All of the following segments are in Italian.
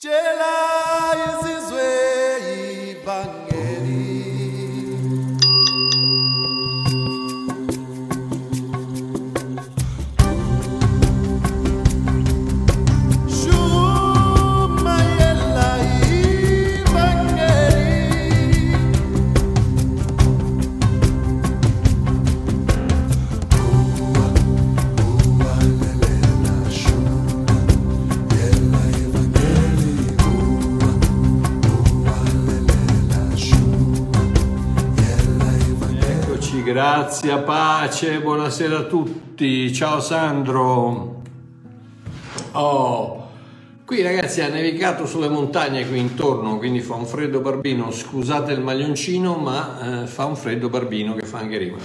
Jela! Grazie, pace, buonasera a tutti. Ciao Sandro. Oh, qui ragazzi ha nevicato sulle montagne qui intorno, quindi fa un freddo barbino. Scusate il maglioncino, ma eh, fa un freddo barbino che fa anche rima.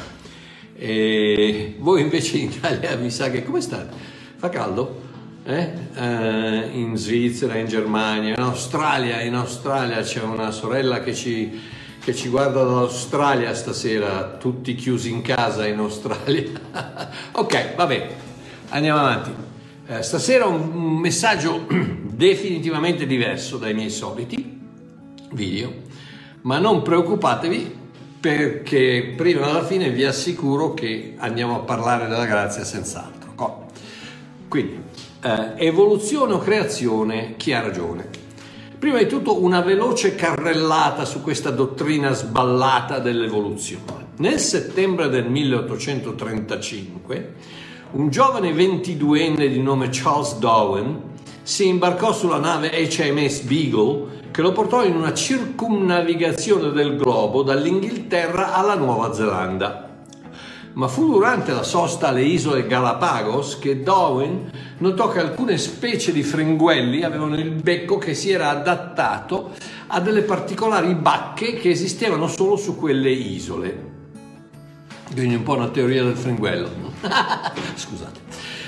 E voi invece in Italia mi sa che come state? Fa caldo? Eh? Eh, in Svizzera, in Germania, in Australia, in Australia c'è una sorella che ci, che ci guarda dall'Australia stasera, tutti chiusi in casa in Australia. ok, va bene, andiamo avanti. Eh, stasera un, messaggio definitivamente diverso dai miei soliti video, ma non preoccupatevi perché prima alla fine vi assicuro che andiamo a parlare della grazia senz'altro. Quindi, eh, evoluzione o creazione, chi ha ragione? Prima di tutto una veloce carrellata su questa dottrina sballata dell'evoluzione. Nel settembre del 1835 un giovane 22enne di nome Charles Darwin si imbarcò sulla nave HMS Beagle che lo portò in una circumnavigazione del globo dall'Inghilterra alla Nuova Zelanda. Ma fu durante la sosta alle isole Galapagos che Darwin notò che alcune specie di fringuelli avevano il becco che si era adattato a delle particolari bacche che esistevano solo su quelle isole. Quindi un po' una teoria del fringuello. Scusate.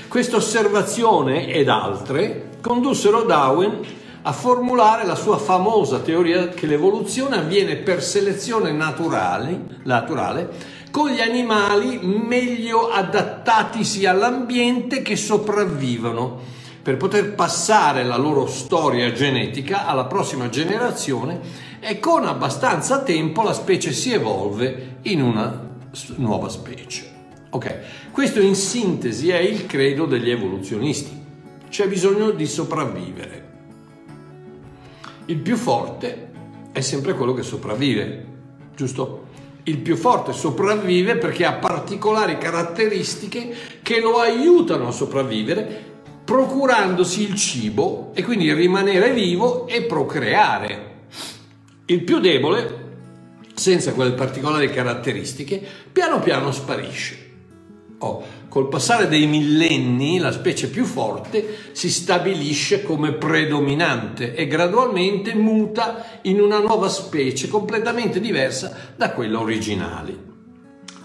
Questa osservazione ed altre condussero Darwin a formulare la sua famosa teoria che l'evoluzione avviene per selezione naturale, naturale con gli animali meglio adattatisi all'ambiente che sopravvivono per poter passare la loro storia genetica alla prossima generazione e con abbastanza tempo la specie si evolve in una nuova specie. Ok, questo in sintesi è il credo degli evoluzionisti. C'è bisogno di sopravvivere. Il più forte è sempre quello che sopravvive, giusto? Il più forte sopravvive perché ha particolari caratteristiche che lo aiutano a sopravvivere procurandosi il cibo e quindi rimanere vivo e procreare. Il più debole, senza quelle particolari caratteristiche, piano piano sparisce. Oh, col passare dei millenni la specie più forte si stabilisce come predominante e gradualmente muta in una nuova specie completamente diversa da quella originale.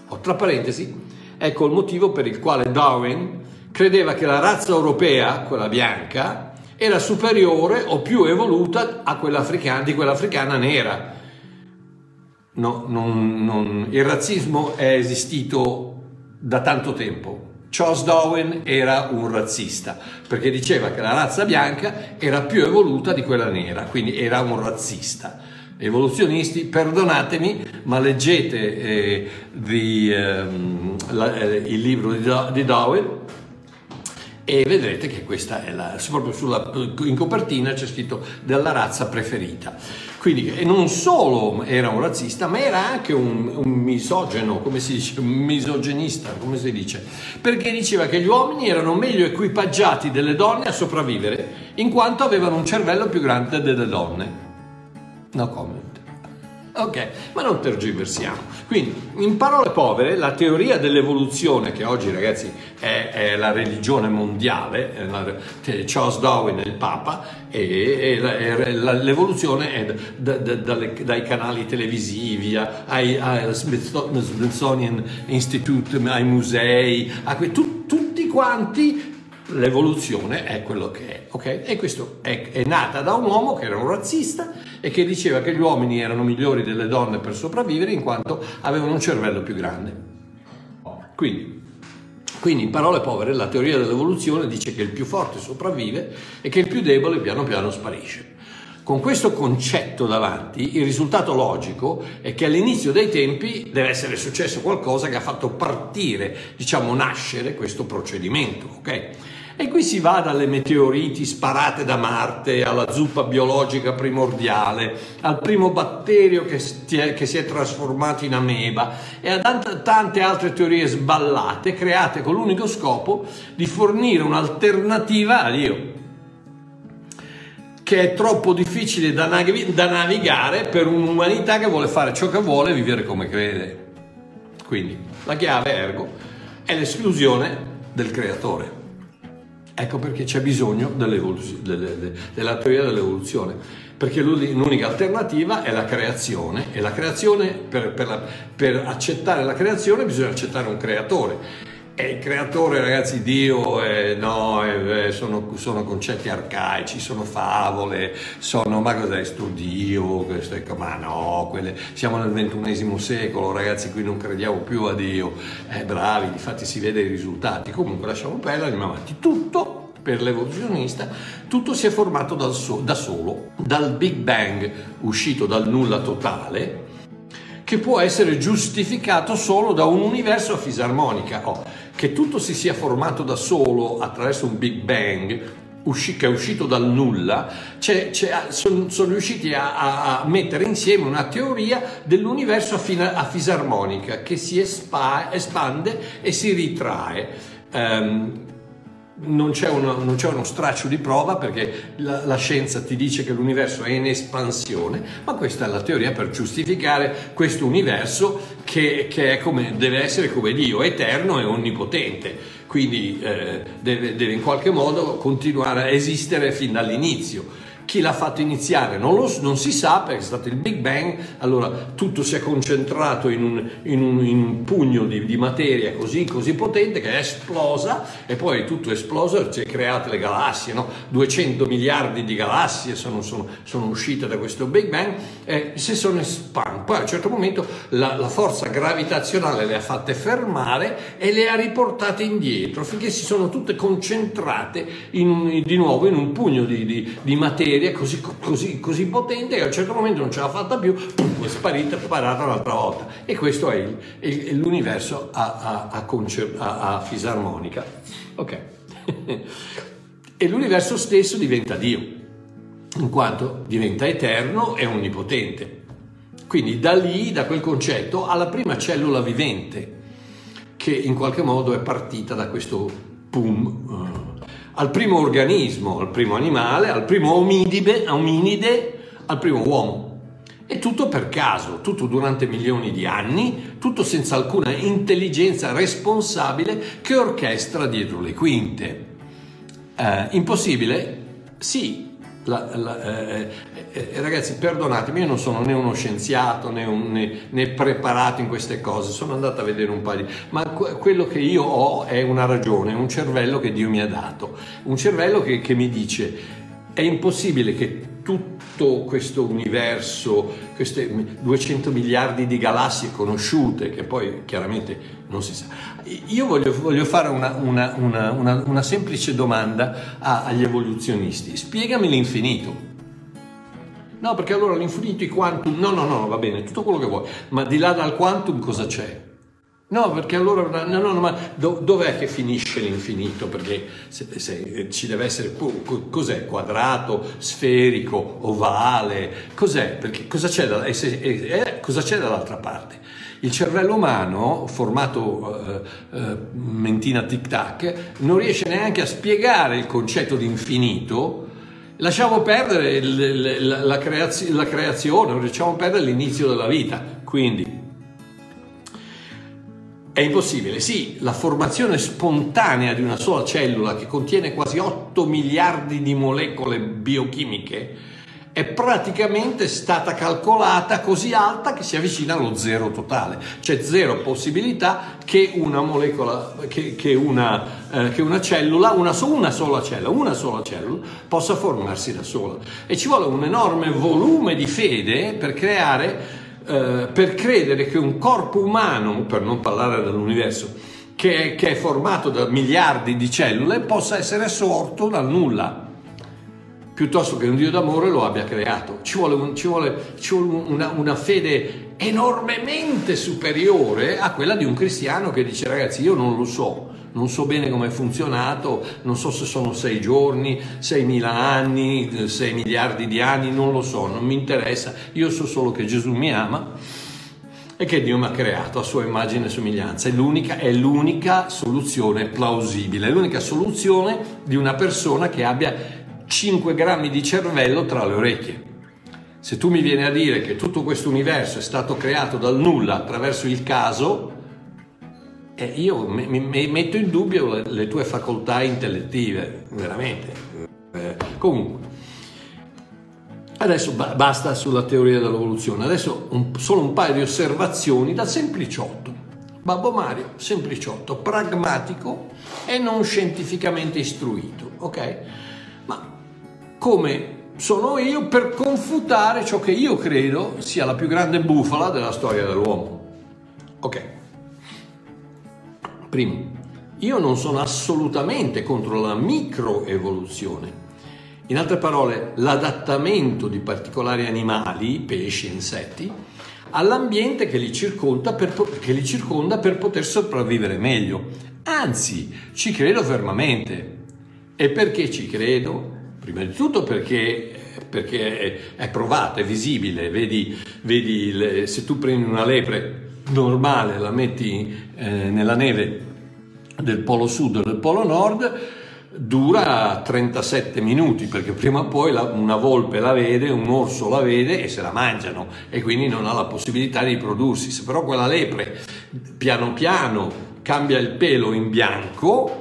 Oh, tra parentesi, ecco il motivo per il quale Darwin credeva che la razza europea, quella bianca, era superiore o più evoluta a quella africana, di quella africana nera. No, non, non, il razzismo è esistito da tanto tempo. Charles Darwin era un razzista perché diceva che la razza bianca era più evoluta di quella nera, quindi era un razzista. Evoluzionisti, perdonatemi, ma leggete eh, the, ehm, la, eh, il libro di, di Darwin e vedrete che questa è la, proprio sulla, in copertina c'è scritto della razza preferita. Quindi e non solo era un razzista, ma era anche un, un misogeno, come si dice, un misogenista, come si dice, perché diceva che gli uomini erano meglio equipaggiati delle donne a sopravvivere, in quanto avevano un cervello più grande delle donne. No comment. Ok, ma non tergiversiamo. Quindi, in parole povere, la teoria dell'evoluzione, che oggi ragazzi è, è la religione mondiale, la, Charles Darwin è il Papa, e, e la, l'evoluzione è da, da, dalle, dai canali televisivi ai, al Smithsonian Institute, ai musei, a que, tu, tutti quanti l'evoluzione è quello che è, ok? E questo è, è, nata da un uomo che era un razzista e che diceva che gli uomini erano migliori delle donne per sopravvivere in quanto avevano un cervello più grande. Quindi, Quindi, in parole povere, la teoria dell'evoluzione dice che il più forte sopravvive e che il più debole piano piano sparisce. Con questo concetto davanti, il risultato logico è che all'inizio dei tempi deve essere successo qualcosa che ha fatto partire, diciamo, nascere questo procedimento, ok? E qui si va dalle meteoriti sparate da Marte alla zuppa biologica primordiale, al primo batterio che, che si è trasformato in ameba e a tant- tante altre teorie sballate create con l'unico scopo di fornire un'alternativa a Dio che è troppo difficile da, navi- da navigare per un'umanità che vuole fare ciò che vuole e vivere come crede. Quindi la chiave ergo è l'esclusione del creatore. Ecco perché c'è bisogno delle- della teoria dell'evoluzione, perché l'unica alternativa è la creazione e la creazione, per, per la- per accettare la creazione bisogna accettare un creatore. E il creatore, ragazzi, Dio, eh, no, eh, sono, sono concetti arcaici, sono favole, sono, ma cos'è sto Dio? Questo, ecco, ma no, quelle, siamo nel ventunesimo secolo, ragazzi, qui non crediamo più a Dio. Eh, bravi, infatti si vede i risultati. Comunque lasciamo perdere, andiamo avanti. Tutto per l'evoluzionista, tutto si è formato so- da solo, dal Big Bang uscito dal nulla totale, che può essere giustificato solo da un universo a fisarmonica. Oh, che tutto si sia formato da solo attraverso un Big Bang usci- che è uscito dal nulla, sono riusciti a, a- mettere insieme una teoria dell'universo a, fina- a fisarmonica che si espa- espande e si ritrae. Ehm, non c'è, uno, non c'è uno straccio di prova perché la, la scienza ti dice che l'universo è in espansione, ma questa è la teoria per giustificare questo universo che, che come, deve essere come Dio, eterno e onnipotente, quindi eh, deve, deve in qualche modo continuare a esistere fin dall'inizio. Chi l'ha fatto iniziare non, lo, non, si sa perché è stato il Big Bang, allora tutto si è concentrato in un, in un, in un pugno di, di, materia così, così potente che è esplosa e poi tutto è esploso si è create le galassie, no? 200 miliardi di galassie sono, sono, sono, uscite da questo Big Bang e si sono espandute. Poi a un certo momento la, la forza gravitazionale le ha fatte fermare e le ha riportate indietro finché si sono tutte concentrate in, di nuovo in un pugno di, di, di materia così, così, così, potente che a un certo momento non ce l'ha fatta più, pum, è sparita, parata un'altra volta. E questo è, il, è l'universo a, a, a, concer- a, fisarmonica. Ok. e l'universo stesso diventa Dio, in quanto diventa eterno e onnipotente. Quindi da lì, da quel concetto, alla prima cellula vivente, che in qualche modo è partita da questo boom al primo organismo, al primo animale, al primo ominide, ominide al primo uomo. E tutto per caso, tutto durante milioni di anni, tutto senza alcuna intelligenza responsabile che orchestra dietro le quinte. Eh, impossibile? Sì, la, la, eh, eh, ragazzi, perdonatemi, io non sono né uno scienziato né, un, né, né, preparato in queste cose, sono andato a vedere un paio di... ma que- quello che io ho è una ragione, un cervello che Dio mi ha dato, un cervello che, che mi dice è impossibile che tutto questo universo, queste 200 miliardi di galassie conosciute, che poi chiaramente non si sa. Io voglio, voglio fare una, una, una, una, semplice domanda agli evoluzionisti. Spiegami l'infinito. No, perché allora l'infinito, i quantum, no, no, no, va bene, tutto quello che vuoi, ma di là dal quantum cosa c'è? No, perché allora, no, no, no, ma dov'è che finisce l'infinito? Perché se, se, ci deve essere, cos'è? Quadrato, sferico, ovale, cos'è? Perché cosa c'è, da, eh, cosa c'è dall'altra parte? Il cervello umano, formato eh, eh, mentina tic-tac, non riesce neanche a spiegare il concetto di infinito. Lasciamo perdere il, la, la, la creazione, lasciamo perdere l'inizio della vita. Quindi, è impossibile, sì, la formazione spontanea di una sola cellula che contiene quasi 8 miliardi di molecole biochimiche è praticamente stata calcolata così alta che si avvicina allo zero totale. C'è zero possibilità che una molecola, che, che, una, eh, che una, cellula, una, una, sola cellula, una sola cellula possa formarsi da sola. E ci vuole un enorme volume di fede per creare, eh, per credere che un corpo umano, per non parlare dell'universo, che, che è formato da miliardi di cellule possa essere sorto dal nulla piuttosto che un Dio d'amore lo abbia creato. Ci vuole, un- ci vuole- ci vuole una, una fede enormemente superiore a quella di un cristiano che dice ragazzi io non lo so, non so bene come è funzionato, non so se sono sei giorni, sei mila anni, sei miliardi di anni, non lo so, non mi interessa, io so solo che Gesù mi ama e che Dio mi ha creato a sua immagine e somiglianza. È l'unica, è l'unica soluzione plausibile, è l'unica soluzione di una persona che abbia 5 grammi di cervello tra le orecchie. Se tu mi vieni a dire che tutto questo universo è stato creato dal nulla attraverso il caso, eh, io mi, mi- metto in dubbio le, le tue facoltà intellettive, veramente. Eh, comunque, adesso ba- basta sulla teoria dell'evoluzione, adesso un- solo un paio di osservazioni da sempliciotto. Babbo Mario, sempliciotto, pragmatico e non scientificamente istruito, ok? Come sono io per confutare ciò che io credo sia la più grande bufala della storia dell'uomo. Ok. Primo, io non sono assolutamente contro la microevoluzione. In altre parole, l'adattamento di particolari animali, pesci, insetti, all'ambiente che li per, che li circonda per poter sopravvivere meglio. Anzi, ci credo fermamente. E perché ci credo? Prima di tutto perché, perché è, provato, è visibile. Vedi, vedi le- se tu prendi una lepre normale, la metti eh, nella neve del polo sud o del polo nord, dura 37 minuti perché prima o poi la- una volpe la vede, un orso la vede e se la mangiano e quindi non ha la possibilità di riprodursi. Se però quella lepre piano piano cambia il pelo in bianco,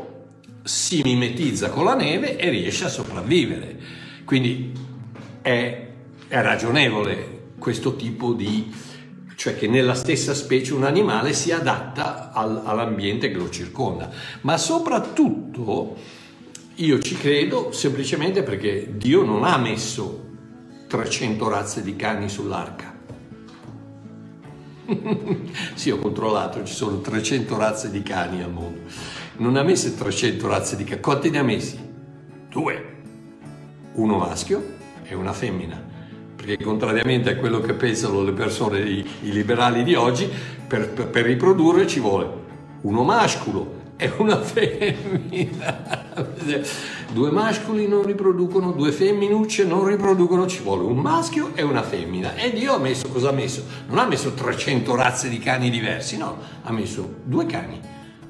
si mimetizza con la neve e riesce a sopravvivere. Quindi è, è ragionevole questo tipo di, cioè che nella stessa specie un animale si adatta al- all'ambiente che lo circonda. Ma soprattutto io ci credo semplicemente perché Dio non ha messo 300 razze di cani sull'arca. Sì, ho controllato, ci sono 300 razze di cani al mondo. Non ha messo 300 razze di cani. Quanti ne ha messi? Due. Uno maschio e una femmina. Perché contrariamente a quello che pensano le persone, i, i liberali di oggi, per, per- per riprodurre ci vuole uno mascolo e una femmina. Due mascoli non riproducono, due femminucce non riproducono, ci vuole un maschio e una femmina. E Dio ha messo, cosa ha messo? Non ha messo 300 razze di cani diversi, no, ha messo due cani,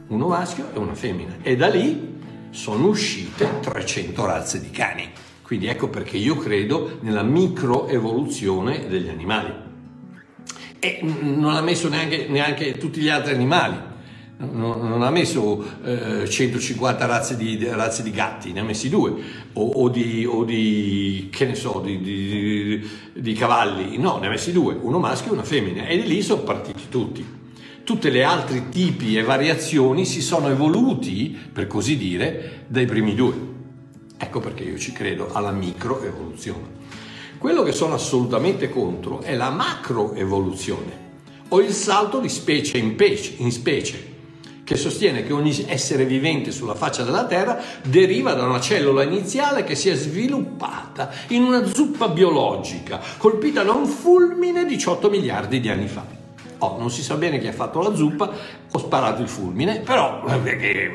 uno maschio e una femmina. E da lì sono uscite 300 razze di cani. Quindi ecco perché io credo nella microevoluzione degli animali. E non ha messo neanche, neanche tutti gli altri animali. Non, ha messo eh, 150 razze di, razze di gatti, ne ha messi due, o, o di, o di, che ne so, di, di- cavalli, no, ne ha messi due, uno maschio e una femmina, e lì sono partiti tutti. Tutti gli altri tipi e variazioni si sono evoluti, per così dire, dai primi due. Ecco perché io ci credo alla microevoluzione. Quello che sono assolutamente contro è la macroevoluzione, o il salto di specie in, pece- in specie, che sostiene che ogni essere vivente sulla faccia della Terra deriva da una cellula iniziale che si è sviluppata in una zuppa biologica, colpita da un fulmine 18 miliardi di anni fa. Oh, non si sa bene chi ha fatto la zuppa, ho sparato il fulmine, però eh, eh, eh,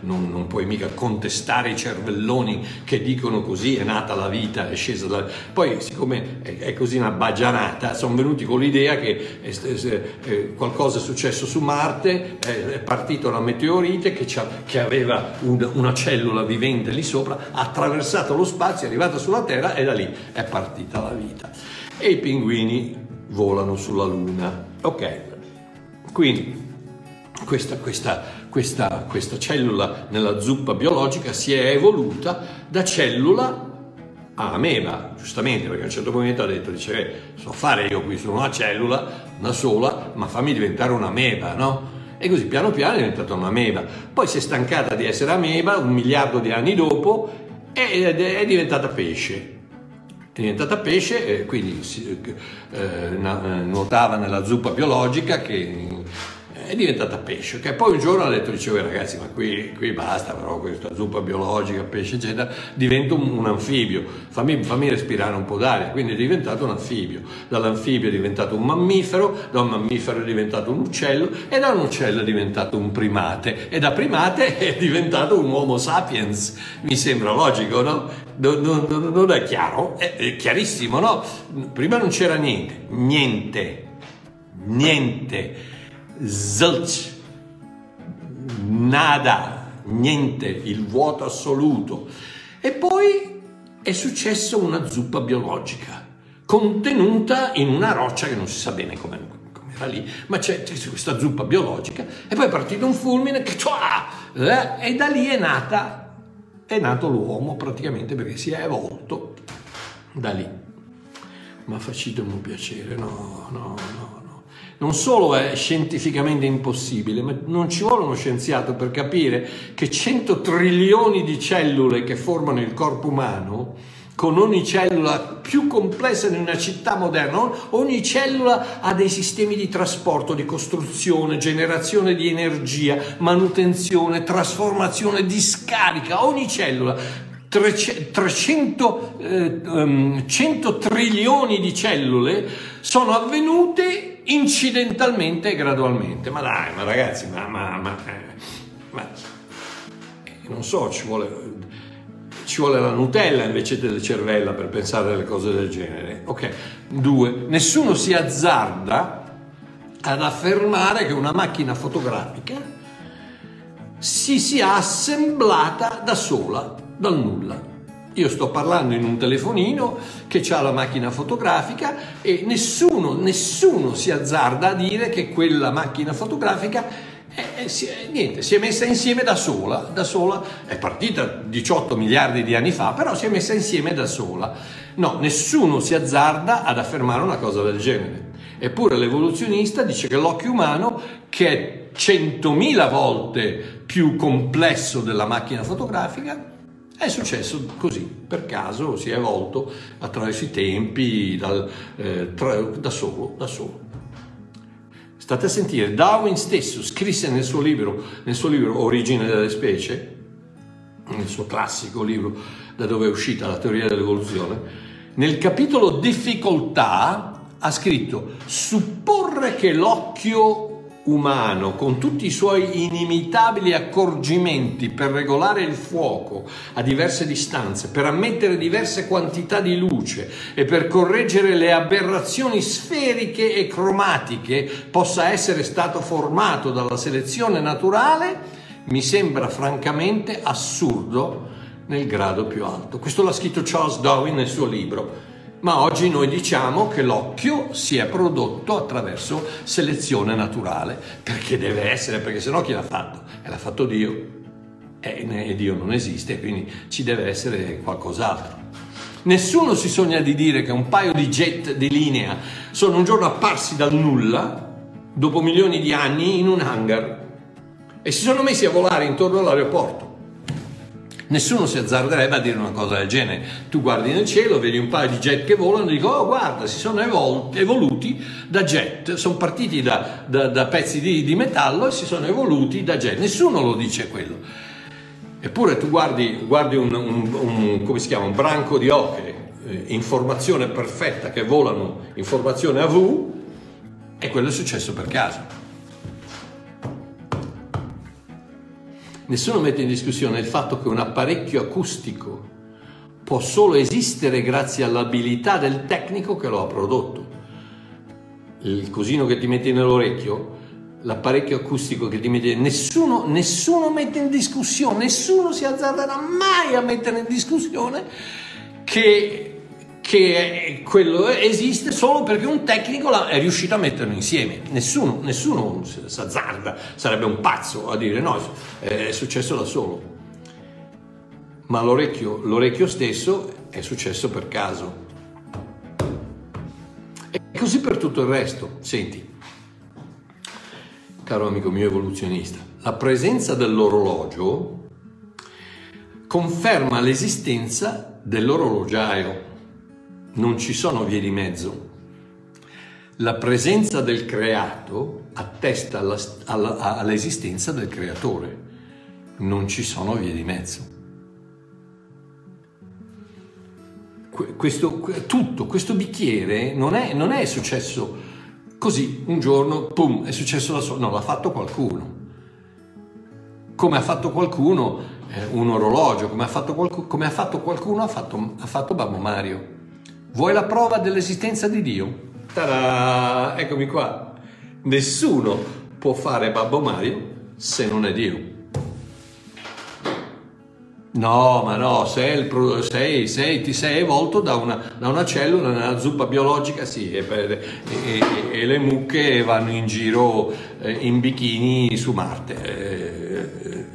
non, non- puoi mica contestare i cervelloni che dicono così è nata la vita, è scesa da... Poi siccome è, è così una bagianata, sono venuti con l'idea che st- eh, qualcosa è successo su Marte, è partita una meteorite che, che aveva un- una cellula vivente lì sopra, ha attraversato lo spazio, è arrivata sulla Terra e da lì è partita la vita. E i pinguini volano sulla Luna. Ok, quindi questa, questa- questa- questa cellula nella zuppa biologica si è evoluta da cellula a ameba, giustamente, perché a un certo momento ha detto, dice, eh, so fare io qui, sono una cellula, una sola, ma fammi diventare un'ameba, no? E così piano piano è diventata un'ameba. Poi si è stancata di essere ameba un miliardo di anni dopo ed è è diventata pesce diventata pesce e quindi si- eh, na- eh, nuotava nella zuppa biologica che, eh, è diventata pesce, che poi un giorno ha detto, dicevo ragazzi, ma qui, qui basta, però questa zuppa biologica, pesce, eccetera, diventa un, un anfibio, fammi, fammi, respirare un po' d'aria, quindi è diventato un anfibio, dall'anfibio è diventato un mammifero, da un mammifero è diventato un uccello e da un uccello è diventato un primate. E da primate è diventato un uomo sapiens, mi sembra logico, no? Non, non, non è chiaro? È, è chiarissimo, no? Prima non c'era niente, niente, niente zilch, nada, niente, il vuoto assoluto. E poi è successo una zuppa biologica contenuta in una roccia che non si sa bene come era lì, ma c'è, c'è, questa zuppa biologica e poi è partito un fulmine che, eh, e da lì è nata, è nato l'uomo praticamente perché si è evolto da lì. Ma facitemi un piacere, no, no, no, non solo è scientificamente impossibile, ma non ci vuole uno scienziato per capire che 100 trilioni di cellule che formano il corpo umano, con ogni cellula più complessa di una città moderna, ogni cellula ha dei sistemi di trasporto, di costruzione, generazione di energia, manutenzione, trasformazione, discarica, ogni cellula. 300 eh, um, 100 trilioni di cellule sono avvenute incidentalmente e gradualmente. Ma dai, ma ragazzi, ma, ma, ma, eh, ma eh, non so, ci vuole, ci vuole la Nutella invece delle cervella per pensare alle cose del genere. Ok, due, nessuno si azzarda ad affermare che una macchina fotografica si sia assemblata da sola dal nulla. Io sto parlando in un telefonino che ha la macchina fotografica e nessuno, nessuno si azzarda a dire che quella macchina fotografica è, si, è, niente, si è messa insieme da sola, da sola, è partita 18 miliardi di anni fa, però si è messa insieme da sola. No, nessuno si azzarda ad affermare una cosa del genere. Eppure l'evoluzionista dice che l'occhio umano, che è 100.000 volte più complesso della macchina fotografica, è successo così, per caso si è evolto attraverso i tempi, dal, eh, tra, da solo, da solo. State a sentire, Darwin stesso scrisse nel suo libro, nel suo libro Origine delle specie, nel suo classico libro da dove è uscita la teoria dell'evoluzione, nel capitolo difficoltà ha scritto supporre che l'occhio umano, con tutti i suoi inimitabili accorgimenti per regolare il fuoco a diverse distanze, per ammettere diverse quantità di luce e per correggere le aberrazioni sferiche e cromatiche, possa essere stato formato dalla selezione naturale, mi sembra francamente assurdo nel grado più alto. Questo l'ha scritto Charles Darwin nel suo libro ma oggi noi diciamo che l'occhio si è prodotto attraverso selezione naturale, perché deve essere, perché sennò chi l'ha fatto? E l'ha fatto Dio, e Dio non esiste, quindi ci deve essere qualcos'altro. Nessuno si sogna di dire che un paio di jet di linea sono un giorno apparsi dal nulla, dopo milioni di anni, in un hangar, e si sono messi a volare intorno all'aeroporto. Nessuno si azzarderebbe a dire una cosa del genere. Tu guardi nel cielo, vedi un paio di jet che volano e dico, oh guarda, si sono evol- evoluti da jet, sono partiti da, da, da pezzi di, di, metallo e si sono evoluti da jet. Nessuno lo dice quello. Eppure tu guardi, guardi un, un, un, chiama, un, branco di oche, eh, informazione perfetta, che volano informazione a V, e quello è successo per caso. Nessuno mette in discussione il fatto che un apparecchio acustico può solo esistere grazie all'abilità del tecnico che lo ha prodotto. Il cosino che ti metti nell'orecchio, l'apparecchio acustico che ti metti, nessuno, nessuno mette in discussione, nessuno si azzarderà mai a mettere in discussione che che quello esiste solo perché un tecnico è riuscito a metterlo insieme. Nessuno, nessuno si azzarda, sarebbe un pazzo a dire no, è successo da solo. Ma l'orecchio, l'orecchio stesso è successo per caso. E così per tutto il resto. Senti, caro amico mio evoluzionista, la presenza dell'orologio conferma l'esistenza dell'orologiaio non ci sono vie di mezzo. La presenza del creato attesta alla- alla- all'esistenza del creatore. Non ci sono vie di mezzo. Que- Questo, que- tutto, questo bicchiere non è, non è successo così un giorno, pum, è successo da solo. No, l'ha fatto qualcuno. Come ha fatto qualcuno eh, un orologio, come ha fatto, qualcu- come ha fatto qualcuno ha fatto, ha fatto Babbo Mario. Vuoi la prova dell'esistenza di Dio? Tada! Eccomi qua. Nessuno può fare Babbo Mario se non è Dio. No, ma no, sei, il sei- sei- ti sei evolto da una, da una cellula nella zuppa biologica, sì, e, e- e- e le mucche vanno in giro eh, in bikini su Marte.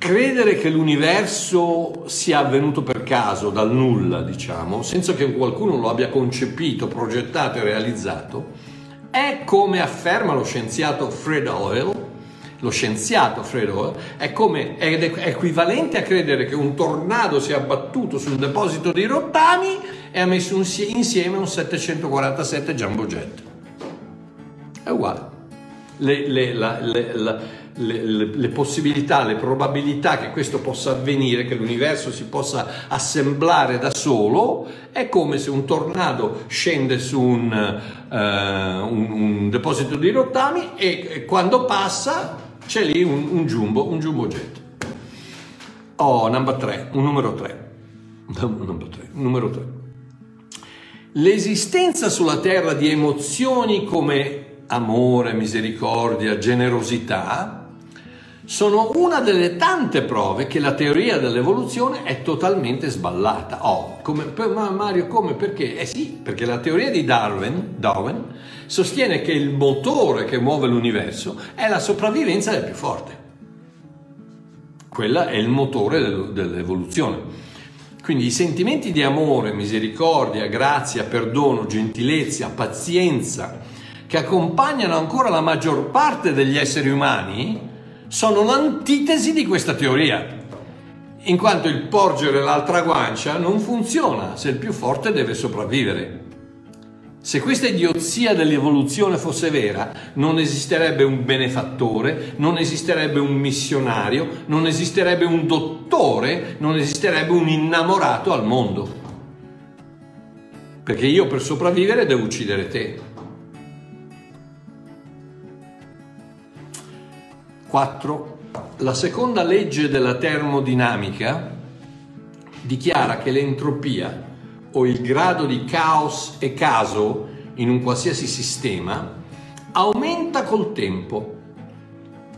Credere che l'universo sia avvenuto per caso, dal nulla, diciamo, senza che qualcuno lo abbia concepito, progettato e realizzato, è come afferma lo scienziato Fred Hoyle, lo scienziato Fred Hoyle, è, come, ed è equivalente a credere che un tornado sia abbattuto sul deposito dei rottami e ha messo un- insieme un 747 Jumbo Jet. È uguale. Le, le- la- le- la- le- le- le possibilità, le probabilità che questo possa avvenire, che l'universo si possa assemblare da solo, è come se un tornado scende su un, eh, un- un deposito di rottami e, e quando passa c'è lì un, un jumbo, un jumbo jet. Oh, number 3, un numero 3. Number 3, numero 3. L'esistenza sulla terra di emozioni come amore, misericordia, generosità sono una delle tante prove che la teoria dell'evoluzione è totalmente sballata. Oh, come, ma Mario, come? Perché? Eh sì, perché la teoria di Darwin, Darwin sostiene che il motore che muove l'universo è la sopravvivenza del più forte. Quella è il motore del- dell'evoluzione. Quindi i sentimenti di amore, misericordia, grazia, perdono, gentilezza, pazienza che accompagnano ancora la maggior parte degli esseri umani sono l'antitesi di questa teoria, in quanto il porgere l'altra guancia non funziona se il più forte deve sopravvivere. Se questa idiozia dell'evoluzione fosse vera, non esisterebbe un benefattore, non esisterebbe un missionario, non esisterebbe un dottore, non esisterebbe un innamorato al mondo. Perché io per sopravvivere devo uccidere te. 4. La seconda legge della termodinamica dichiara che l'entropia o il grado di caos e caso in un qualsiasi sistema aumenta col tempo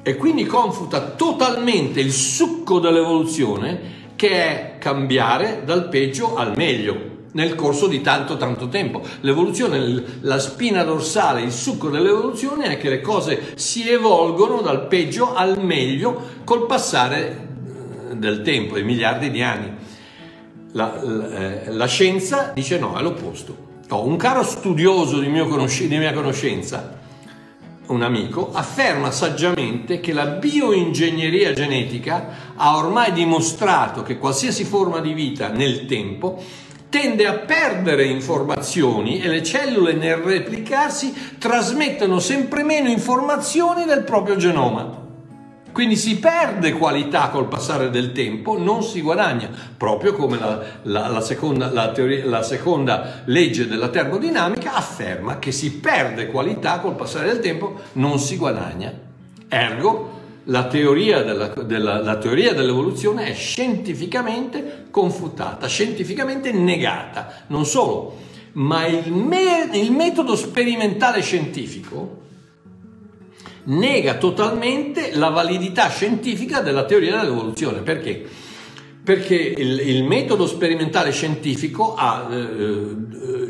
e quindi confuta totalmente il succo dell'evoluzione che è cambiare dal peggio al meglio nel corso di tanto tanto tempo. L'evoluzione, la spina dorsale, il succo dell'evoluzione è che le cose si evolgono dal peggio al meglio col passare eh, del tempo, dei miliardi di anni. La, la- eh, la scienza dice no, è l'opposto. Oh, un caro studioso di, mio conosci- di mia conoscenza, un amico, afferma saggiamente che la bioingegneria genetica ha ormai dimostrato che qualsiasi forma di vita nel tempo tende a perdere informazioni e le cellule nel replicarsi trasmettono sempre meno informazioni del proprio genoma. Quindi si perde qualità col passare del tempo, non si guadagna, proprio come la, la- la seconda, la teoria- seconda legge della termodinamica afferma che si perde qualità col passare del tempo, non si guadagna. Ergo, la teoria, della- della- la teoria dell'evoluzione è scientificamente confutata, scientificamente negata. Non solo, ma il, me- il metodo sperimentale scientifico nega totalmente la validità scientifica della teoria dell'evoluzione. Perché? Perché il, il metodo sperimentale scientifico ha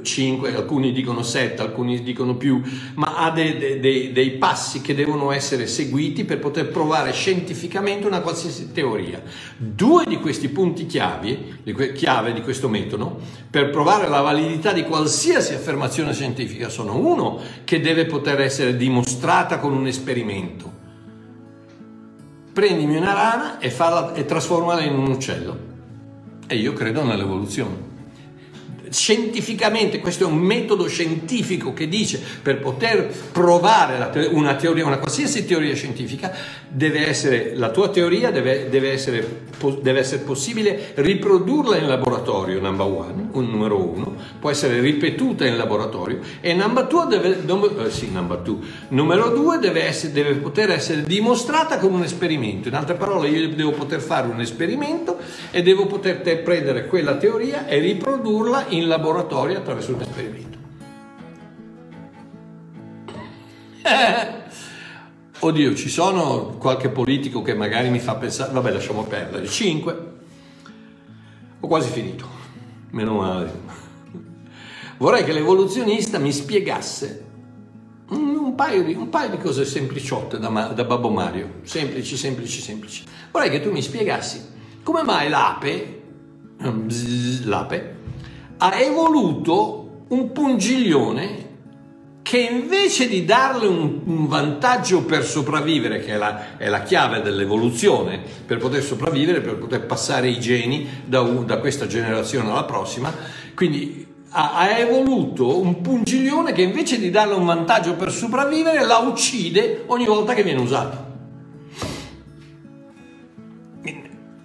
5, alcuni dicono 7, alcuni dicono più, ma ha de- de- de- dei passi che devono essere seguiti per poter provare scientificamente una qualsiasi teoria. Due di questi punti chiavi, di que- chiave di questo metodo, per provare la validità di qualsiasi affermazione scientifica sono uno che deve poter essere dimostrata con un esperimento. Prendimi una rana e, farla, e trasformala in un uccello. E io credo nell'evoluzione. Scientificamente, questo è un metodo scientifico che dice per poter provare una teoria, una qualsiasi teoria scientifica, deve essere, la tua teoria deve, deve, essere, deve essere possibile riprodurla in laboratorio, number one, un numero uno, può essere ripetuta in laboratorio e number two deve, num- eh, sì, number two, numero due deve, essere, deve poter essere dimostrata con un esperimento. In altre parole, io devo poter fare un esperimento e devo poter te- prendere quella teoria e riprodurla in laboratorio attraverso un esperimento. Eh, Oddio, ci sono qualche politico che magari mi fa pensare, vabbè lasciamo perdere, 5, ho quasi finito, meno male. Vorrei che l'evoluzionista mi spiegasse un, paio, di, un paio di cose sempliciotte da, da Babbo Mario, semplici, semplici, semplici. Vorrei che tu mi spiegassi come mai l'ape, bzz, l'ape ha evoluto un pungiglione che invece di darle un, un vantaggio per sopravvivere, che è la, è la, chiave dell'evoluzione, per poter sopravvivere, per poter passare i geni da, da questa generazione alla prossima, quindi ha, ha, evoluto un pungiglione che invece di darle un vantaggio per sopravvivere, la uccide ogni volta che viene usato.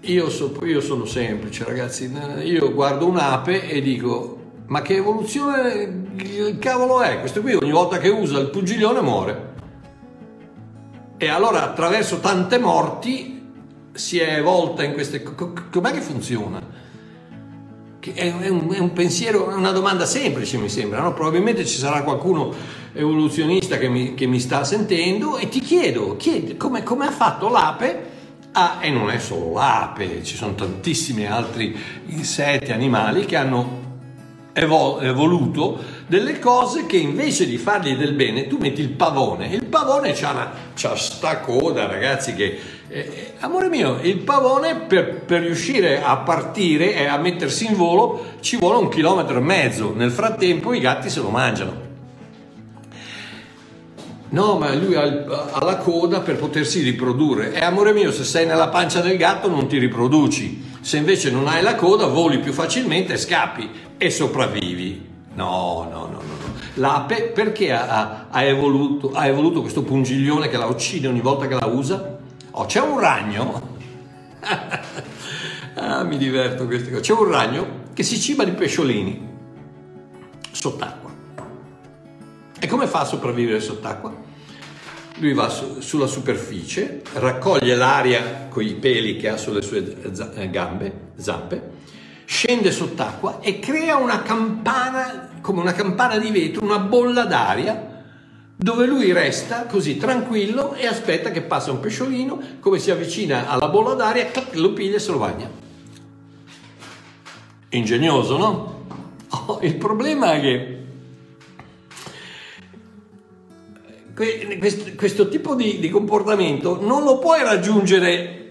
Io, so, io sono semplice, ragazzi, io guardo un'ape e dico ma che evoluzione il cavolo è? Questo qui ogni volta che usa il pungiglione muore. E allora attraverso tante morti si è evolta in queste... Com'è che funziona? È un, è un pensiero, è una domanda semplice mi sembra, no? probabilmente ci sarà qualcuno evoluzionista che mi, che mi sta sentendo e ti chiedo, chiedi, come, come ha fatto l'ape Ah, e non è solo l'ape, ci sono tantissimi altri insetti, animali che hanno evoluto delle cose che invece di fargli del bene tu metti il pavone. Il pavone c'ha, una, c'ha sta coda ragazzi che eh, amore mio il pavone per, per, riuscire a partire e a mettersi in volo ci vuole un chilometro e mezzo. Nel frattempo i gatti se lo mangiano No, ma lui ha, ha, la coda per potersi riprodurre. E amore mio, se sei nella pancia del gatto non ti riproduci. Se invece non hai la coda, voli più facilmente, scappi e sopravvivi. No, no, no, no. no. L'ape perché ha, ha, evoluto, ha evoluto questo pungiglione che la uccide ogni volta che la usa? Oh, c'è un ragno. ah, mi diverto queste cose. C'è un ragno che si ciba di pesciolini sott'acqua. Come fa a sopravvivere sott'acqua? Lui va su, sulla superficie, raccoglie l'aria con i peli che ha sulle sue gambe, zampe, scende sott'acqua e crea una campana, come una campana di vetro, una bolla d'aria, dove lui resta così tranquillo e aspetta che passa un pesciolino, come si avvicina alla bolla d'aria, lo piglia e se lo bagna. Ingegnoso, no? Oh, il problema è che questo tipo di, di, comportamento non lo puoi raggiungere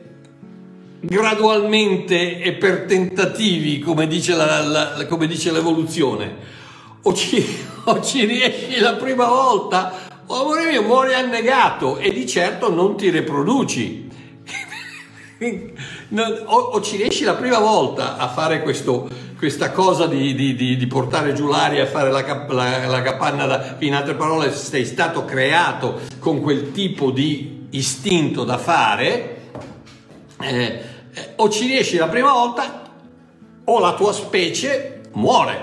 gradualmente e per tentativi, come dice, la, la, come dice l'evoluzione. O ci, o ci, riesci la prima volta, o amore mio, muori annegato e di certo non ti riproduci. o, o, ci riesci la prima volta a fare questo, questa cosa di, di, di, di, portare giù l'aria e fare la, la, la capanna, da, in altre parole sei stato creato con quel tipo di istinto da fare, eh, eh, o ci riesci la prima volta o la tua specie muore,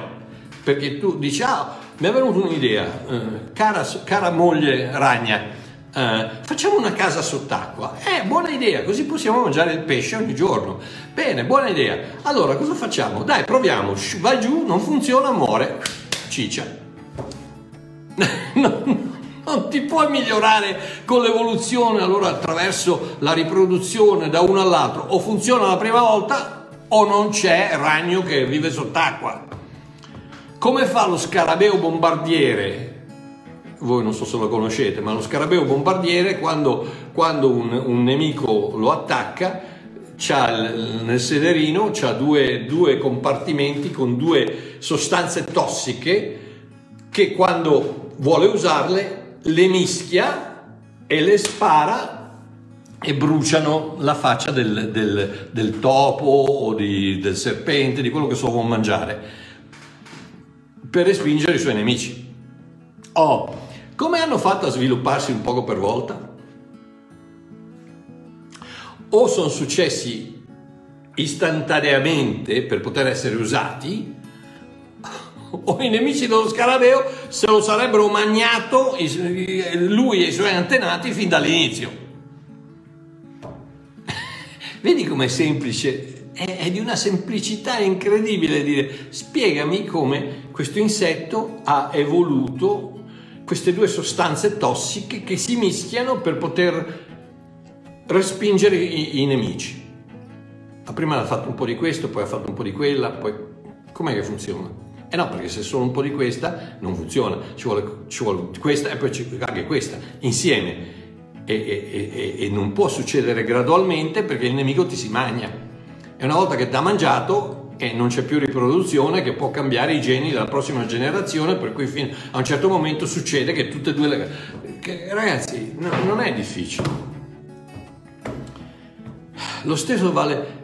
perché tu dici, ah, mi è venuta un'idea, eh, cara, cara moglie ragna, Uh, facciamo una casa sott'acqua. Eh, buona idea, così possiamo mangiare il pesce ogni giorno. Bene, buona idea. Allora, cosa facciamo? Dai, proviamo. Vai giù, non funziona, muore. Ciccia. non, non ti puoi migliorare con l'evoluzione, allora attraverso la riproduzione da uno all'altro. O funziona la prima volta o non c'è ragno che vive sott'acqua. Come fa lo scarabeo bombardiere voi non so se lo conoscete, ma lo scarabeo bombardiere quando, quando un, un, nemico lo attacca, il, nel sederino ha due, due compartimenti con due sostanze tossiche che quando vuole usarle le mischia e le spara e bruciano la faccia del, del, del topo o di, del serpente, di quello che so mangiare per respingere i suoi nemici. Oh, come hanno fatto a svilupparsi un poco per volta? O sono successi istantaneamente per poter essere usati, o i nemici dello scarabeo se lo sarebbero magnato lui e i suoi antenati fin dall'inizio. Vedi com'è semplice? È, di una semplicità incredibile dire spiegami come questo insetto ha evoluto queste due sostanze tossiche che si mischiano per poter respingere i, i nemici. Ma prima ha fatto un po' di questo, poi ha fatto un po' di quella, poi com'è che funziona? Eh no, perché se solo un po' di questa non funziona, ci vuole, ci vuole questa e poi anche questa, insieme. E, e, e, e, non può succedere gradualmente perché il nemico ti si magna. E una volta che ti ha mangiato e non c'è più riproduzione che può cambiare i geni della prossima generazione, per cui fino a un certo momento succede che tutte e due le... Che, ragazzi, no, non è difficile. Lo stesso vale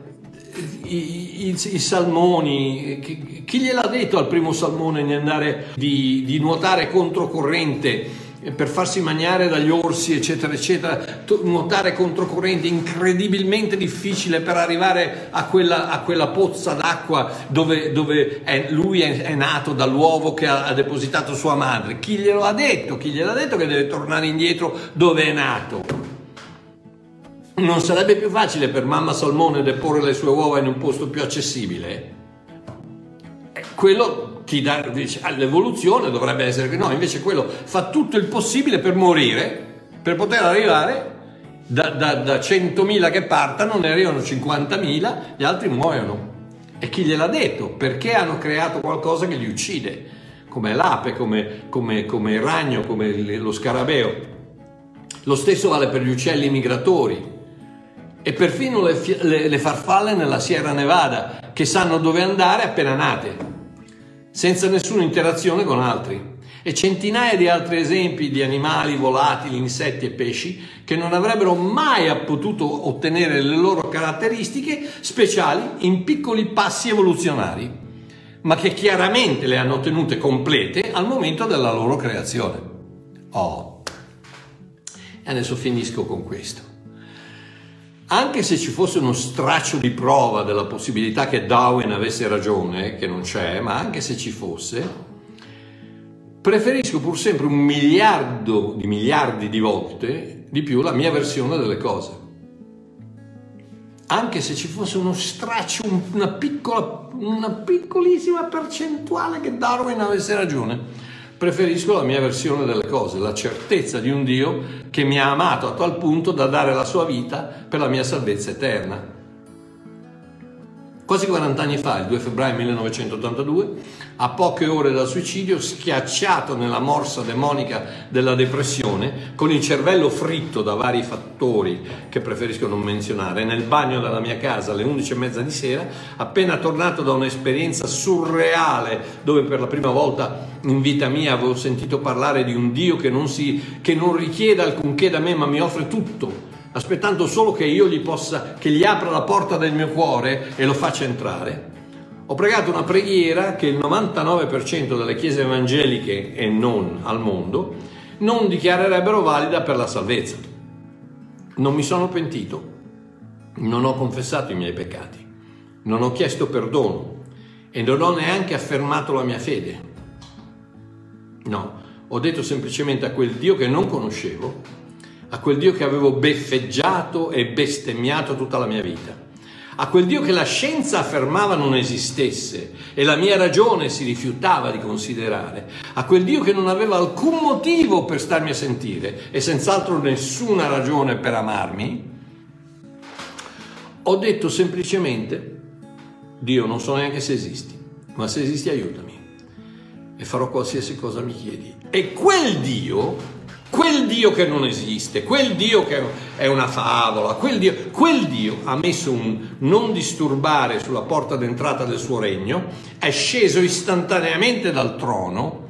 i, i, i salmoni, chi, chi, gliel'ha detto al primo salmone di andare di, di nuotare controcorrente? Per farsi mangiare dagli orsi, eccetera, eccetera, nuotare controcorrente incredibilmente difficile per arrivare a quella, a quella pozza d'acqua dove, dove è, lui è, è, nato dall'uovo che ha, ha, depositato sua madre. Chi glielo ha detto? Chi glielo ha detto che deve tornare indietro dove è nato? non sarebbe più facile per mamma salmone deporre le sue uova in un posto più accessibile? Eh, quello ti dà, dice, l'evoluzione dovrebbe essere che no, invece quello fa tutto il possibile per morire, per poter arrivare da, da, da 100.000 che partano, ne arrivano 50.000, gli altri muoiono. E chi gliel'ha detto? Perché hanno creato qualcosa che li uccide, come l'ape, come, come, come il ragno, come lo scarabeo. Lo stesso vale per gli uccelli migratori e perfino le, le, le farfalle nella Sierra Nevada che sanno dove andare appena nate, senza nessuna interazione con altri. E centinaia di altri esempi di animali volatili, insetti e pesci che non avrebbero mai potuto ottenere le loro caratteristiche speciali in piccoli passi evoluzionari, ma che chiaramente le hanno ottenute complete al momento della loro creazione. Oh, e adesso finisco con questo anche se ci fosse uno straccio di prova della possibilità che Darwin avesse ragione, che non c'è, ma anche se ci fosse, preferisco pur sempre un miliardo di miliardi di volte di più la mia versione delle cose. Anche se ci fosse uno straccio, una, piccola, una piccolissima percentuale che Darwin avesse ragione Preferisco la mia versione delle cose, la certezza di un Dio che mi ha amato a tal punto da dare la sua vita per la mia salvezza eterna. Quasi 40 anni fa, il 2 febbraio 1982, a poche ore dal suicidio, schiacciato nella morsa demonica della depressione, con il cervello fritto da vari fattori che preferisco non menzionare, nel bagno della mia casa alle 11.30 di sera, appena tornato da un'esperienza surreale dove per la prima volta in vita mia avevo sentito parlare di un Dio che non, si, che non richiede alcunché da me ma mi offre tutto aspettando solo che io gli possa, che gli apra la porta del mio cuore e lo faccia entrare. Ho pregato una preghiera che il 99% delle chiese evangeliche e non al mondo non dichiarerebbero valida per la salvezza. Non mi sono pentito, non ho confessato i miei peccati, non ho chiesto perdono e non ho neanche affermato la mia fede. No, ho detto semplicemente a quel Dio che non conoscevo a quel Dio che avevo beffeggiato e bestemmiato tutta la mia vita, a quel Dio che la scienza affermava non esistesse e la mia ragione si rifiutava di considerare, a quel Dio che non aveva alcun motivo per starmi a sentire e senz'altro nessuna ragione per amarmi, ho detto semplicemente, Dio non so neanche se esisti, ma se esisti aiutami e farò qualsiasi cosa mi chiedi. E quel Dio Quel Dio che non esiste, quel Dio che è una favola, quel Dio, quel Dio ha messo un non disturbare sulla porta d'entrata del suo regno, è sceso istantaneamente dal trono,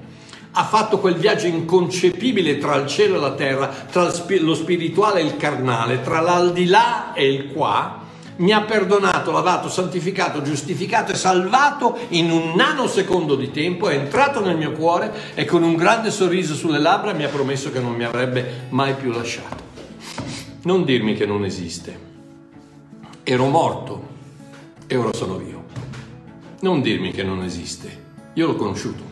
ha fatto quel viaggio inconcepibile tra il cielo e la terra, tra lo spirituale e il carnale, tra l'aldilà e il qua, mi ha perdonato, lavato, santificato, giustificato e salvato in un nanosecondo di tempo, è entrato nel mio cuore e con un grande sorriso sulle labbra mi ha promesso che non mi avrebbe mai più lasciato. Non dirmi che non esiste. Ero morto e ora sono io. Non dirmi che non esiste. Io l'ho conosciuto.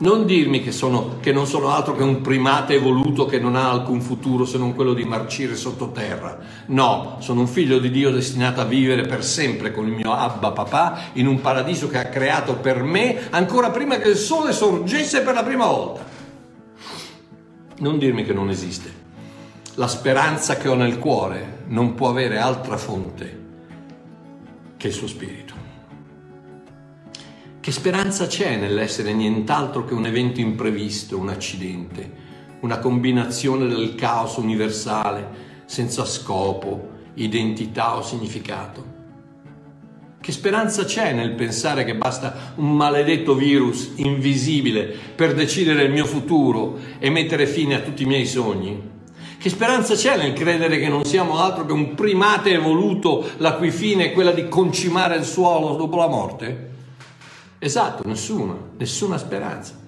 Non dirmi che, sono, che, non sono altro che un primate evoluto che non ha alcun futuro se non quello di marcire sottoterra. No, sono un figlio di Dio destinato a vivere per sempre con il mio Abba papà in un paradiso che ha creato per me ancora prima che il sole sorgesse per la prima volta. Non dirmi che non esiste. La speranza che ho nel cuore non può avere altra fonte che il suo spirito. Che speranza c'è nell'essere nient'altro che un evento imprevisto, un accidente, una combinazione del caos universale senza scopo, identità o significato? Che speranza c'è nel pensare che basta un maledetto virus invisibile per decidere il mio futuro e mettere fine a tutti i miei sogni? Che speranza c'è nel credere che non siamo altro che un primate evoluto la cui fine è quella di concimare il suolo dopo la morte? Esatto, nessuna, nessuna speranza.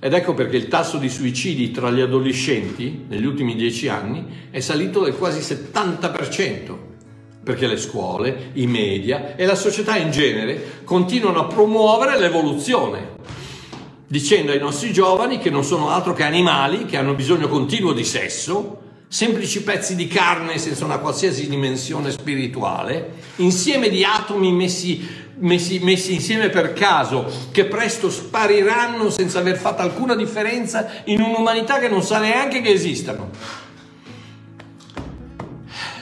Ed ecco perché il tasso di suicidi tra gli adolescenti negli ultimi dieci anni è salito del quasi 70%, perché le scuole, i media e la società in genere continuano a promuovere l'evoluzione, dicendo ai nostri giovani che non sono altro che animali, che hanno bisogno continuo di sesso, semplici pezzi di carne senza una qualsiasi dimensione spirituale, insieme di atomi messi messi, messi, insieme per caso, che presto spariranno senza aver fatto alcuna differenza in un'umanità che non sa neanche che esistano.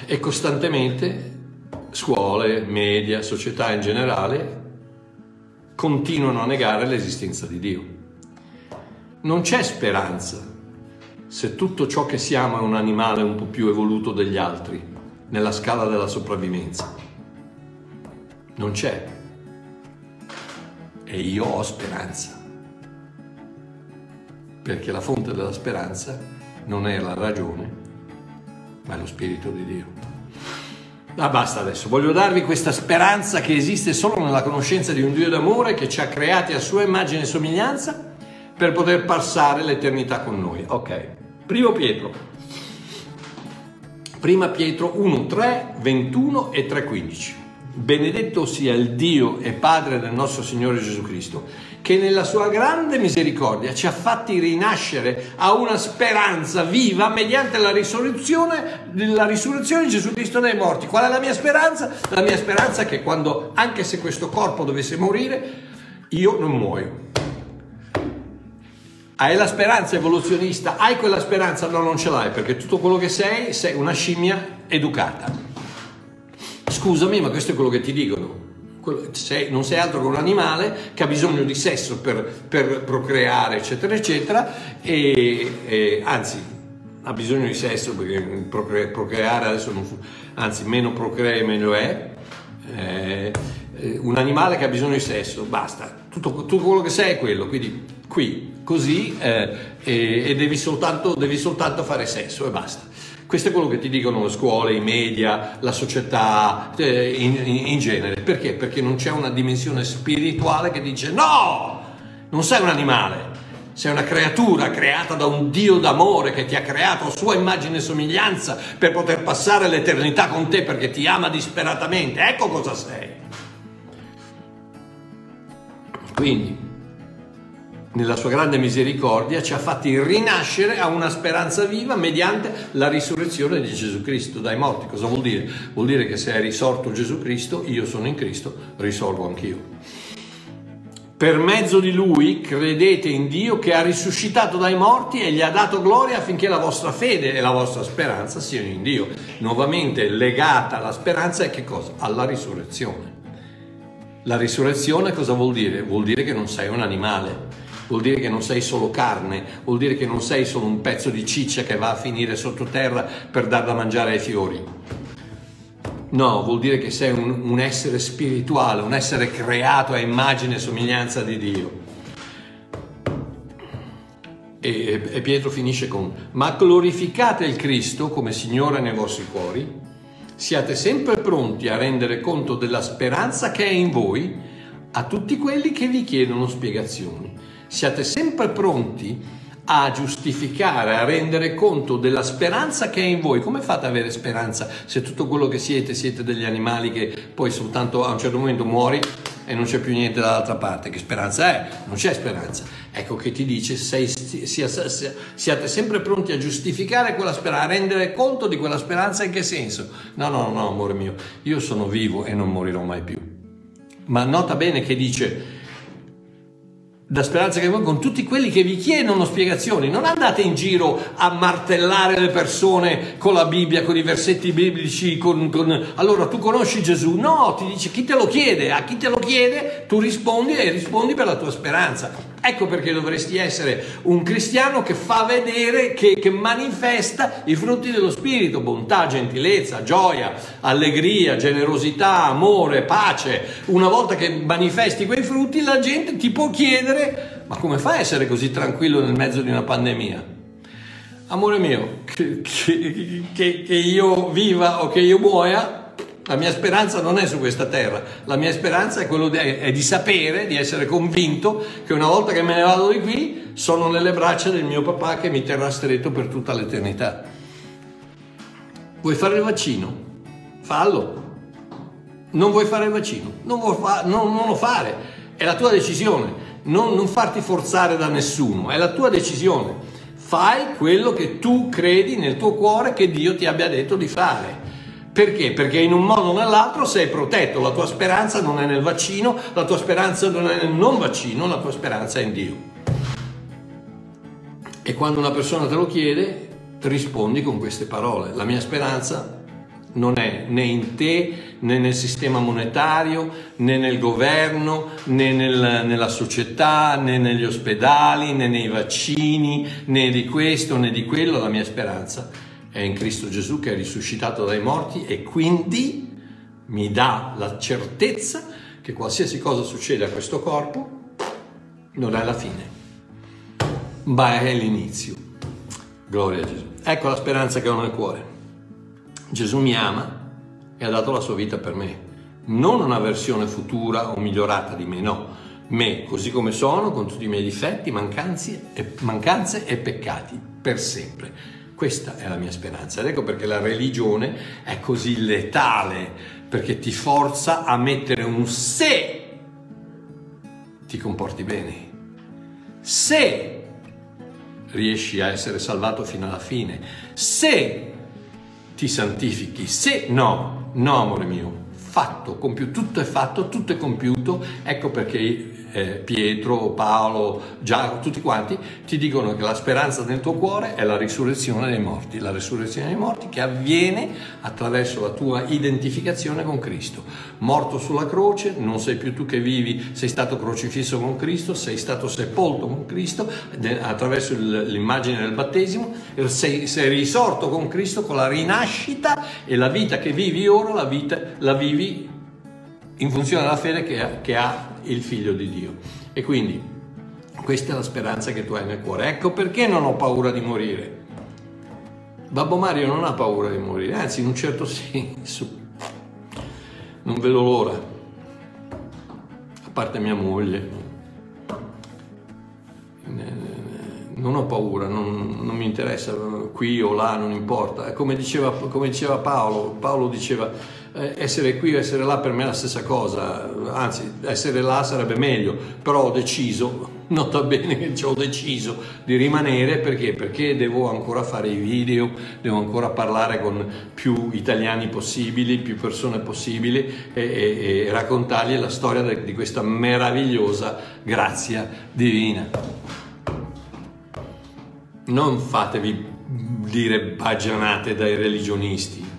E costantemente scuole, media, società in generale continuano a negare l'esistenza di Dio. Non c'è speranza se tutto ciò che siamo è un animale un po' più evoluto degli altri nella scala della sopravvivenza. Non c'è e io ho speranza. Perché la fonte della speranza non è la ragione, ma è lo Spirito di Dio. Ma ah, basta adesso, voglio darvi questa speranza che esiste solo nella conoscenza di un Dio d'amore che ci ha creati a sua immagine e somiglianza per poter passare l'eternità con noi. Ok, primo Pietro. Prima Pietro 1, 3, 21 e 3, 15. Benedetto sia il Dio e Padre del nostro Signore Gesù Cristo, che nella sua grande misericordia ci ha fatti rinascere a una speranza viva mediante la risurrezione, la risurrezione di Gesù Cristo dai morti. Qual è la mia speranza? La mia speranza è che quando, anche se questo corpo dovesse morire, io non muoio. Hai la speranza evoluzionista? Hai quella speranza? No, non ce l'hai perché tutto quello che sei, sei una scimmia educata scusami, ma questo è quello che ti dicono. Sei, non sei altro che un animale che ha bisogno di sesso per, per procreare, eccetera, eccetera, e, e, anzi ha bisogno di sesso perché procre, procreare adesso non fu, anzi meno procree meglio è. Eh, un animale che ha bisogno di sesso, basta, tutto, tutto quello che sei è quello, quindi qui, così, eh, e, e devi, soltanto, devi soltanto fare sesso e basta. Questo è quello che ti dicono le scuole, i media, la società eh, in, in, genere. Perché? Perché non c'è una dimensione spirituale che dice no, non sei un animale, sei una creatura creata da un Dio d'amore che ti ha creato a sua immagine e somiglianza per poter passare l'eternità con te perché ti ama disperatamente. Ecco cosa sei. Quindi nella sua grande misericordia, ci ha fatti rinascere a una speranza viva mediante la risurrezione di Gesù Cristo dai morti. Cosa vuol dire? Vuol dire che se è risorto Gesù Cristo, io sono in Cristo, risorgo anch'io. Per mezzo di Lui credete in Dio che ha risuscitato dai morti e gli ha dato gloria affinché la vostra fede e la vostra speranza siano in Dio. Nuovamente legata alla speranza è che cosa? Alla risurrezione. La risurrezione cosa vuol dire? Vuol dire che non sei un animale, vuol dire che non sei solo carne, vuol dire che non sei solo un pezzo di ciccia che va a finire sottoterra per dar da mangiare ai fiori. No, vuol dire che sei un, un essere spirituale, un essere creato a immagine e somiglianza di Dio. E, e Pietro finisce con, ma glorificate il Cristo come Signore nei vostri cuori siate sempre pronti a rendere conto della speranza che è in voi a tutti quelli che vi chiedono spiegazioni. Siate sempre pronti a giustificare, a rendere conto della speranza che è in voi. Come fate ad avere speranza se tutto quello che siete siete degli animali che poi soltanto a un certo momento muori e non c'è più niente dall'altra parte? Che speranza è? Non c'è speranza. Ecco che ti dice sei, sia, sia, siate sempre pronti a giustificare quella speranza, a rendere conto di quella speranza in che senso? No, no, no, amore mio, io sono vivo e non morirò mai più. Ma nota bene che dice da speranza che voi con tutti quelli che vi chiedono spiegazioni, non andate in giro a martellare le persone con la Bibbia, con i versetti biblici, con, con... allora tu conosci Gesù? No, ti dice chi te lo chiede, a chi te lo chiede tu rispondi e rispondi per la tua speranza. Ecco perché dovresti essere un cristiano che fa vedere, che, che, manifesta i frutti dello Spirito, bontà, gentilezza, gioia, allegria, generosità, amore, pace. Una volta che manifesti quei frutti la gente ti può chiedere, ma come fai a essere così tranquillo nel mezzo di una pandemia? Amore mio, che, che, che io viva o che io muoia, la mia speranza non è su questa terra, la mia speranza è, di, è, di, sapere, di essere convinto che una volta che me ne vado di qui sono nelle braccia del mio papà che mi terrà stretto per tutta l'eternità. Vuoi fare il vaccino? Fallo. Non vuoi fare il vaccino? Non, fa, non, non lo fare, è la tua decisione. Non, non farti forzare da nessuno, è la tua decisione. Fai quello che tu credi nel tuo cuore che Dio ti abbia detto di fare. Perché? Perché in un modo o nell'altro sei protetto, la tua speranza non è nel vaccino, la tua speranza non è nel non vaccino, la tua speranza è in Dio. E quando una persona te lo chiede, rispondi con queste parole. La mia speranza non è né in te, né nel sistema monetario, né nel governo, né nel, nella società, né negli ospedali, né nei vaccini, né di questo, né di quello. La mia speranza è in Cristo Gesù che è risuscitato dai morti e quindi mi dà la certezza che qualsiasi cosa succede a questo corpo non è la fine, ma è l'inizio. Gloria a Gesù. Ecco la speranza che ho nel cuore. Gesù mi ama e ha dato la sua vita per me. Non una versione futura o migliorata di me, no. Me, così come sono, con tutti i miei difetti, mancanze e peccati, per sempre questa è la mia speranza. Ed ecco perché la religione è così letale, perché ti forza a mettere un se ti comporti bene, se riesci a essere salvato fino alla fine, se ti santifichi, se no, no amore mio, fatto, compiuto, tutto è fatto, tutto è compiuto, ecco perché eh, Pietro, Paolo, Giacomo, tutti quanti, ti dicono che la speranza nel tuo cuore è la risurrezione dei morti, la risurrezione dei morti che avviene attraverso la tua identificazione con Cristo. Morto sulla croce, non sei più tu che vivi, sei stato crocifisso con Cristo, sei stato sepolto con Cristo attraverso l'immagine del battesimo, sei, sei risorto con Cristo con la rinascita e la vita che vivi ora, la, vita, la vivi in funzione della fede che ha, che ha il figlio di Dio. E quindi questa è la speranza che tu hai nel cuore. Ecco perché non ho paura di morire. Babbo Mario non ha paura di morire, anzi in un certo senso. Non vedo l'ora. A parte mia moglie. Non ho paura, non, non mi interessa qui o là, non importa. Come diceva, come diceva Paolo, Paolo diceva eh, essere qui o essere là per me è la stessa cosa, anzi essere là sarebbe meglio, però ho deciso, nota bene che ci ho deciso di rimanere perché? Perché devo ancora fare i video, devo ancora parlare con più italiani possibili, più persone possibili e, e, e raccontargli la storia de, di questa meravigliosa grazia divina. Non fatevi dire baggianate dai religionisti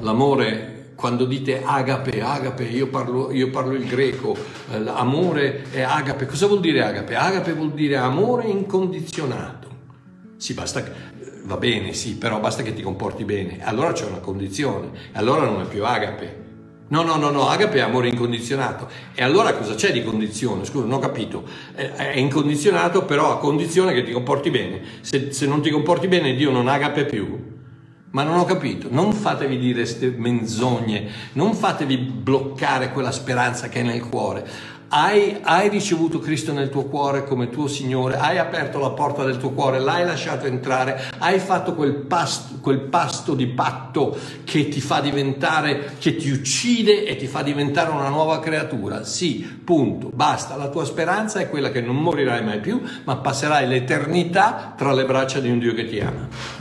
L'amore, quando dite agape, agape, io parlo, io parlo il greco, eh, amore è agape. Cosa vuol dire agape? Agape vuol dire amore incondizionato. Sì, basta, va bene, sì, però basta che ti comporti bene. Allora c'è una condizione, allora non è più agape. No, no, no, no, agape è amore incondizionato. E allora cosa c'è di condizione? Scusa, non ho capito. È, incondizionato, però a condizione che ti comporti bene. Se, se non ti comporti bene, Dio non agape più. Ma non ho capito, non fatevi dire queste menzogne, non fatevi bloccare quella speranza che è nel cuore. Hai, hai, ricevuto Cristo nel tuo cuore come tuo Signore, hai aperto la porta del tuo cuore, l'hai lasciato entrare, hai fatto quel pasto, quel pasto di patto che ti fa diventare, che ti uccide e ti fa diventare una nuova creatura. Sì, punto, basta. La tua speranza è quella che non morirai mai più, ma passerai l'eternità tra le braccia di un Dio che ti ama.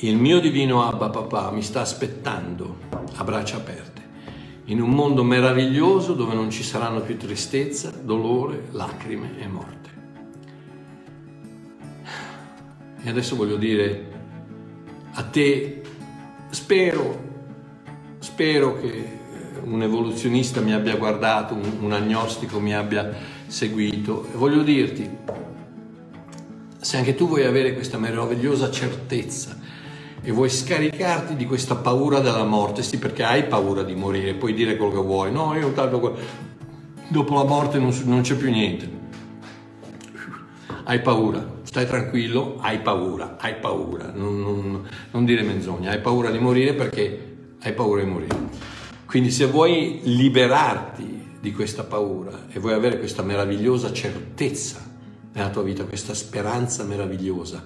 Il mio divino Abba Papà mi sta aspettando a braccia aperte in un mondo meraviglioso dove non ci saranno più tristezza, dolore, lacrime e morte. E adesso voglio dire a te, spero, spero che un evoluzionista mi abbia guardato, un, un agnostico mi abbia seguito e voglio dirti, se anche tu vuoi avere questa meravigliosa certezza, e vuoi scaricarti di questa paura della morte, sì perché hai paura di morire, puoi dire quello che vuoi, no, io tanto dopo la morte non, non c'è più niente. Hai paura, stai tranquillo, hai paura, hai paura, non, non, non dire menzogna, hai paura di morire perché hai paura di morire. Quindi se vuoi liberarti di questa paura e vuoi avere questa meravigliosa certezza nella tua vita, questa speranza meravigliosa,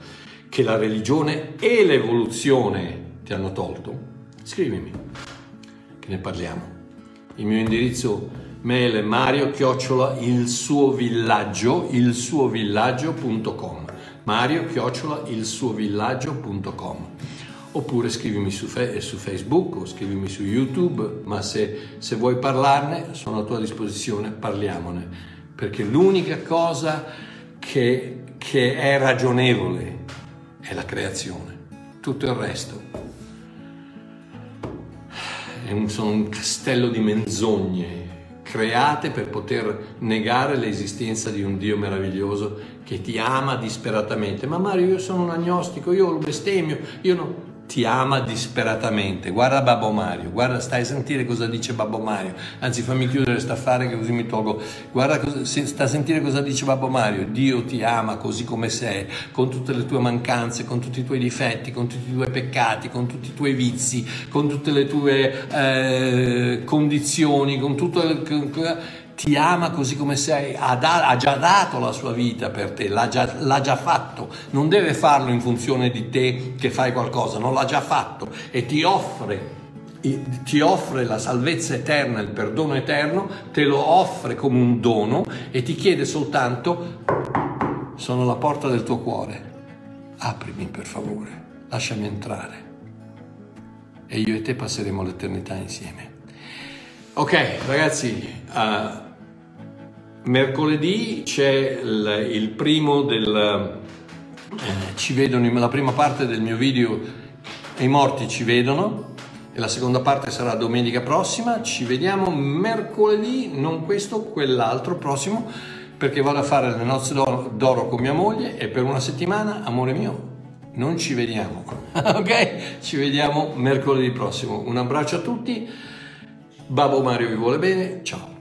che la religione e l'evoluzione ti hanno tolto, scrivimi, che ne parliamo. Il mio indirizzo mail è mario chiocciola il suo villaggio, il suo villaggio.com mario chiocciola il suo villaggio.com oppure scrivimi su, fe- su, Facebook o scrivimi su YouTube, ma se, se vuoi parlarne sono a tua disposizione, parliamone, perché l'unica cosa che, che è ragionevole è la creazione, tutto il resto. È un, sono un castello di menzogne create per poter negare l'esistenza di un Dio meraviglioso che ti ama disperatamente. Ma Mario, io sono un agnostico, io lo bestemmio, io non ti ama disperatamente. Guarda Babbo Mario, guarda, stai a sentire cosa dice Babbo Mario. Anzi, fammi chiudere sta affare che così mi tolgo. Guarda, sta a sentire cosa dice Babbo Mario. Dio ti ama così come sei, con tutte le tue mancanze, con tutti i tuoi difetti, con tutti i tuoi peccati, con tutti i tuoi vizi, con tutte le tue eh, condizioni, con tutto il ti ama così come sei, ha, da, ha, già dato la sua vita per te, l'ha già, l'ha già, fatto, non deve farlo in funzione di te che fai qualcosa, non l'ha già fatto. E ti offre, ti offre la salvezza eterna, il perdono eterno, te lo offre come un dono e ti chiede soltanto, sono la porta del tuo cuore, aprimi per favore, lasciami entrare. E io e te passeremo l'eternità insieme. Ok, ragazzi, uh, mercoledì c'è il, il primo del... Eh, ci vedono, la prima parte del mio video i morti ci vedono e la seconda parte sarà domenica prossima. Ci vediamo mercoledì, non questo, quell'altro prossimo, perché vado a fare le nozze d'oro con mia moglie e per una settimana, amore mio, non ci vediamo. ok? Ci vediamo mercoledì prossimo. Un abbraccio a tutti. Babbo Mario vi vuole bene, ciao.